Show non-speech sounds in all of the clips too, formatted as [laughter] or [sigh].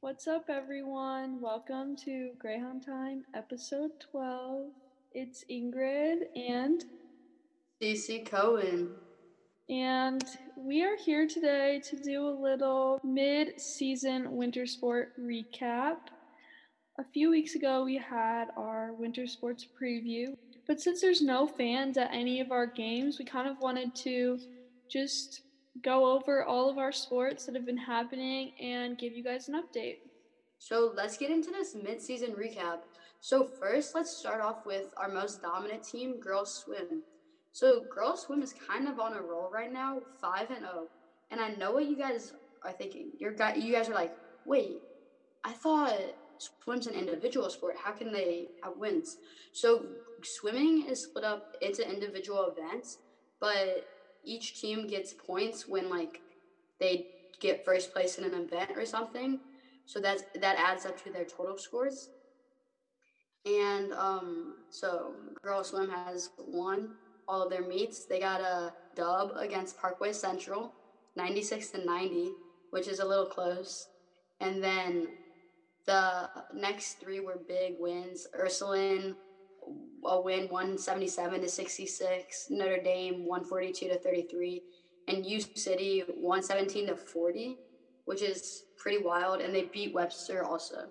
What's up, everyone? Welcome to Greyhound Time, episode 12. It's Ingrid and Cece Cohen. And we are here today to do a little mid season winter sport recap. A few weeks ago, we had our winter sports preview, but since there's no fans at any of our games, we kind of wanted to just go over all of our sports that have been happening and give you guys an update. So let's get into this mid-season recap. So first, let's start off with our most dominant team, girls swim. So girls swim is kind of on a roll right now, five and zero. Oh. And I know what you guys are thinking. You're you guys are like, wait, I thought swim's an individual sport. How can they have wins? So swimming is split up into individual events, but each team gets points when like they get first place in an event or something. So that's that adds up to their total scores. And um, so girls swim has won all of their meets. They got a dub against Parkway Central, 96 to 90, which is a little close. And then the next three were big wins. Ursuline a win 177 to 66, Notre Dame 142 to 33, and U City 117 to 40, which is pretty wild. And they beat Webster also.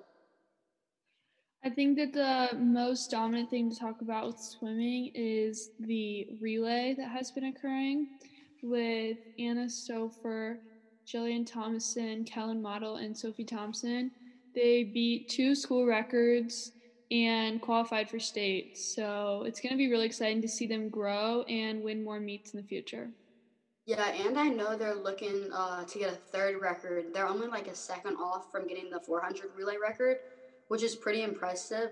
I think that the most dominant thing to talk about with swimming is the relay that has been occurring with Anna Stouffer, Jillian Thomason, Kellen Model, and Sophie Thompson. They beat two school records and qualified for state. So it's going to be really exciting to see them grow and win more meets in the future. Yeah, and I know they're looking uh, to get a third record. They're only like a second off from getting the 400 relay record, which is pretty impressive.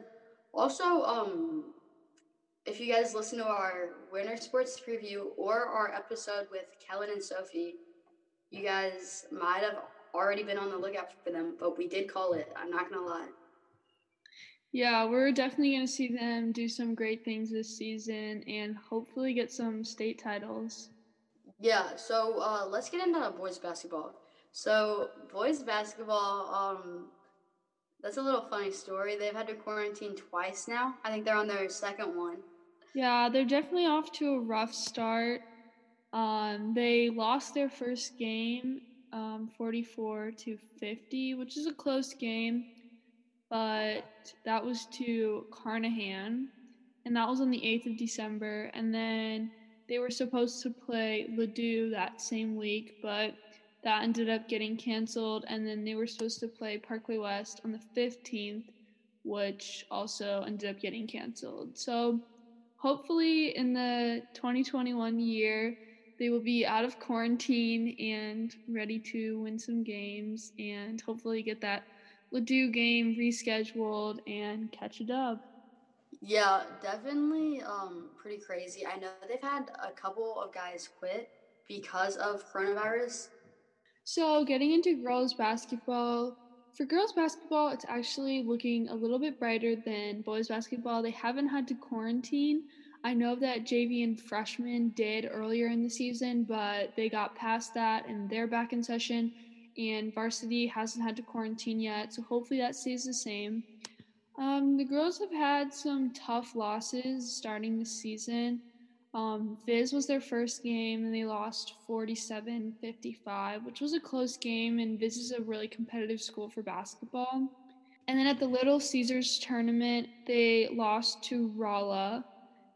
Also, um, if you guys listen to our winter sports preview or our episode with Kellen and Sophie, you guys might have already been on the lookout for them, but we did call it. I'm not gonna lie. Yeah, we're definitely going to see them do some great things this season and hopefully get some state titles. Yeah, so uh, let's get into boys basketball. So, boys basketball, um, that's a little funny story. They've had to quarantine twice now. I think they're on their second one. Yeah, they're definitely off to a rough start. Um, they lost their first game, um, 44 to 50, which is a close game but that was to Carnahan, and that was on the 8th of December. And then they were supposed to play Ladue that same week, but that ended up getting canceled. And then they were supposed to play Parkway West on the 15th, which also ended up getting canceled. So hopefully in the 2021 year, they will be out of quarantine and ready to win some games and hopefully get that Ladue game rescheduled and catch a dub. Yeah, definitely um, pretty crazy. I know they've had a couple of guys quit because of coronavirus. So, getting into girls basketball, for girls basketball, it's actually looking a little bit brighter than boys basketball. They haven't had to quarantine. I know that JV and freshmen did earlier in the season, but they got past that and they're back in session and varsity hasn't had to quarantine yet, so hopefully that stays the same. Um, the girls have had some tough losses starting the season. Um, Viz was their first game and they lost 47 55, which was a close game, and Viz is a really competitive school for basketball. And then at the Little Caesars tournament, they lost to Rolla,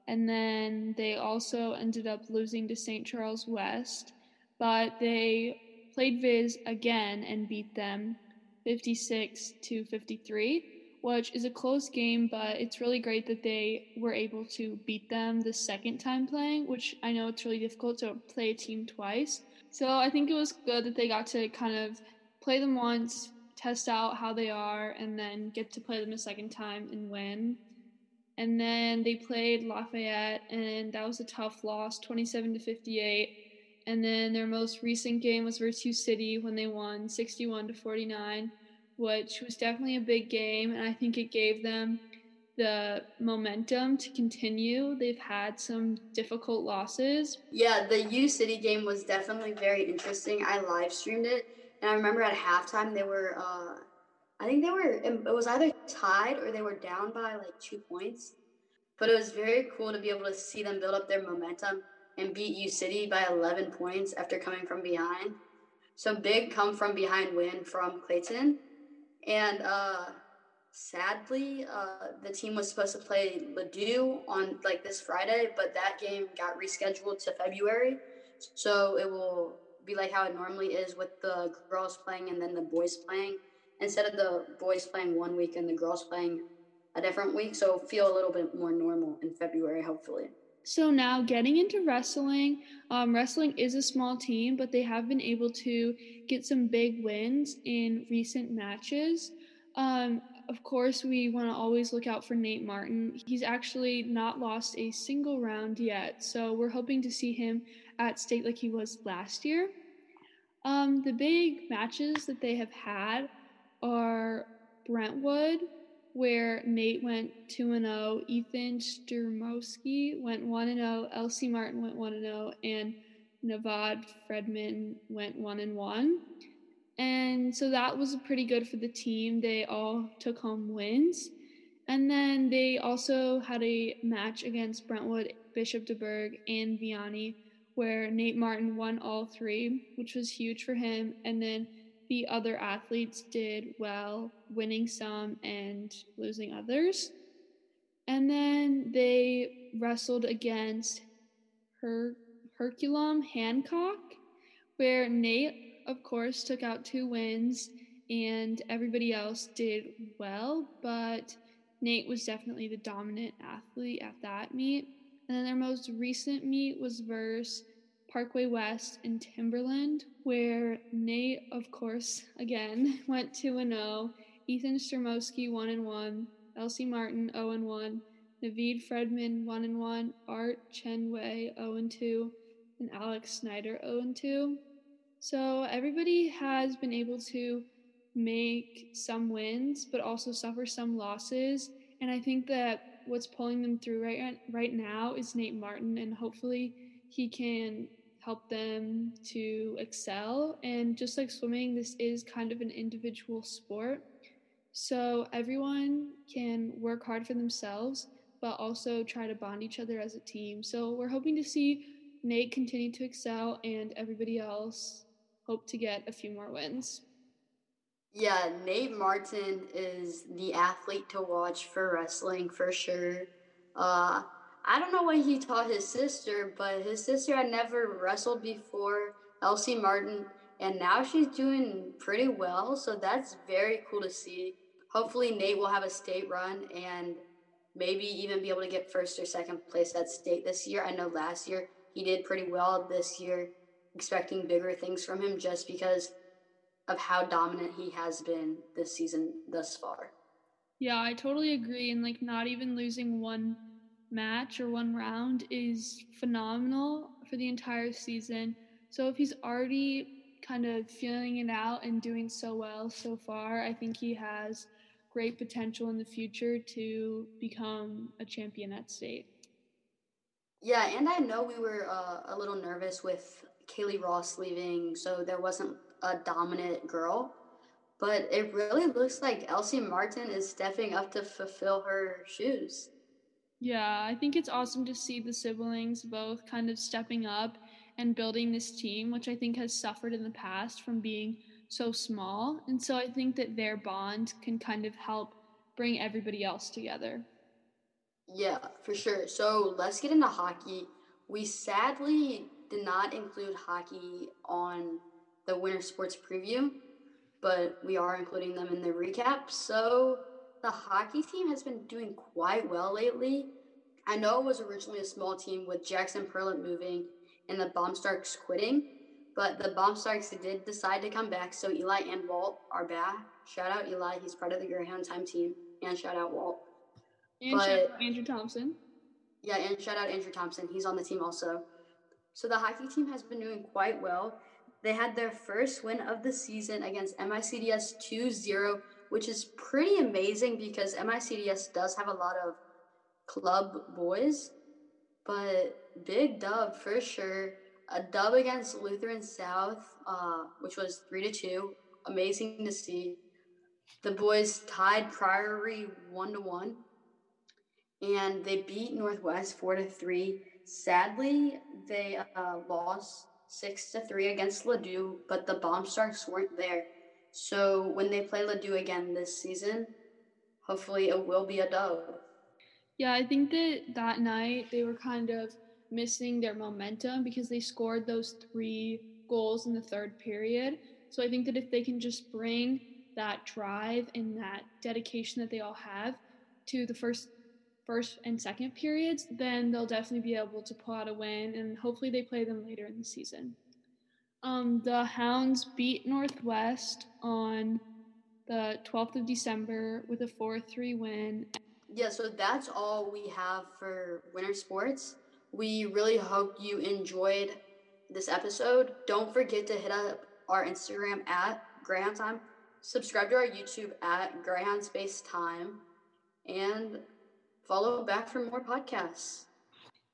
and then they also ended up losing to St. Charles West, but they played Viz again and beat them 56 to 53, which is a close game, but it's really great that they were able to beat them the second time playing, which I know it's really difficult to play a team twice. So I think it was good that they got to kind of play them once, test out how they are, and then get to play them a second time and win. And then they played Lafayette, and that was a tough loss, 27 to 58. And then their most recent game was versus City when they won 61 to 49, which was definitely a big game. And I think it gave them the momentum to continue. They've had some difficult losses. Yeah, the U City game was definitely very interesting. I live streamed it. And I remember at halftime they were uh, I think they were, it was either tied or they were down by like two points. But it was very cool to be able to see them build up their momentum and beat U City by 11 points after coming from behind. So big come from behind win from Clayton. And uh, sadly, uh, the team was supposed to play Ladue on like this Friday, but that game got rescheduled to February. So it will be like how it normally is with the girls playing and then the boys playing. Instead of the boys playing one week and the girls playing a different week, so feel a little bit more normal in February, hopefully. So now getting into wrestling, um, wrestling is a small team, but they have been able to get some big wins in recent matches. Um, of course, we want to always look out for Nate Martin. He's actually not lost a single round yet, so we're hoping to see him at state like he was last year. Um, the big matches that they have had are Brentwood, where Nate went 2 and 0, Ethan Sturmowski went 1 and 0, Elsie Martin went 1 and 0, and Naveed Fredman went 1 and 1. And so that was pretty good for the team. They all took home wins. And then they also had a match against Brentwood, Bishop DuBourg, and Vianney, where Nate Martin won all three, which was huge for him. And then the other athletes did well, winning some and losing others. And then they wrestled against Her- Herculum Hancock, where Nate of course, took out two wins, and everybody else did well, but Nate was definitely the dominant athlete at that meet. And then their most recent meet was versus Parkway West in Timberland, where Nate, of course, [laughs] again went 2 and 0, Ethan Sturmowski 1 and 1, Elsie Martin 0 and 1, Naveed Fredman 1 and 1, Art Chenway 0 and 2, and Alex Snyder 0 and 2. So everybody has been able to make some wins, but also suffer some losses. And I think that what's pulling them through right right now is Nate Martin, and hopefully he can help them to excel. And just like swimming, this is kind of an individual sport. So everyone can work hard for themselves, but also try to bond each other as a team. So we're hoping to see Nate continue to excel and everybody else hope to get a few more wins. Yeah, Nate Martin is the athlete to watch for wrestling for sure. Uh, I don't know what he taught his sister, but his sister had never wrestled before, Elsie Martin, and now she's doing pretty well. So that's very cool to see. Hopefully, Nate will have a state run and maybe even be able to get first or second place at state this year. I know last year he did pretty well. This year expecting bigger things from him just because of how dominant he has been this season thus far. Yeah, I totally agree. And like not even losing one match or one round is phenomenal for the entire season. So if he's already kind of feeling it out and doing so well so far, I think he has great potential in the future to become a champion at state. Yeah, and I know we were uh, a little nervous with Kaylee Ross leaving, so there wasn't a dominant girl. But it really looks like Elsie Martin is stepping up to fulfill her shoes. Yeah, I think it's awesome to see the siblings both kind of stepping up and building this team, which I think has suffered in the past from being so small. And so I think that their bond can kind of help bring everybody else together. Yeah, for sure. So let's get into hockey. We sadly did not include hockey on the winter sports preview, but we are including them in the recap. So the hockey team has been doing quite well lately. I know it was originally a small team with Jackson Perlin moving and the Bombstarks quitting, but the Bombstarks did decide to come back. So Eli and Walt are back. Shout out Eli, he's part of the Greyhound Time team, and shout out Walt. And but, shout out Andrew Thompson. Yeah, and shout out Andrew Thompson. He's on the team also. So the hockey team has been doing quite well. They had their first win of the season against MICDS 2 0, which is pretty amazing because MICDS does have a lot of club boys. But big dub for sure. A dub against Lutheran South, uh, which was 3 to 2. Amazing to see. The boys tied Priory one to one, and they beat Northwest four to three. Sadly, they uh, lost six to three against Ladue, but the Bombstarks weren't there. So when they play Ladue again this season, hopefully it will be a dub. Yeah, I think that that night they were kind of missing their momentum because they scored those three goals in the third period. So I think that if they can just bring that drive and that dedication that they all have to the first first and second periods, then they'll definitely be able to pull out a win and hopefully they play them later in the season. Um, the Hounds beat Northwest on the 12th of December with a 4 3 win. Yeah, so that's all we have for winter sports. We really hope you enjoyed this episode. Don't forget to hit up our Instagram at Greyhound Time. Subscribe to our YouTube at Greyhound Space Time. And follow back for more podcasts.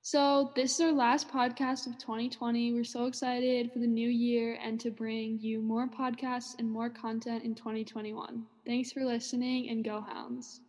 So, this is our last podcast of 2020. We're so excited for the new year and to bring you more podcasts and more content in 2021. Thanks for listening and go Hounds.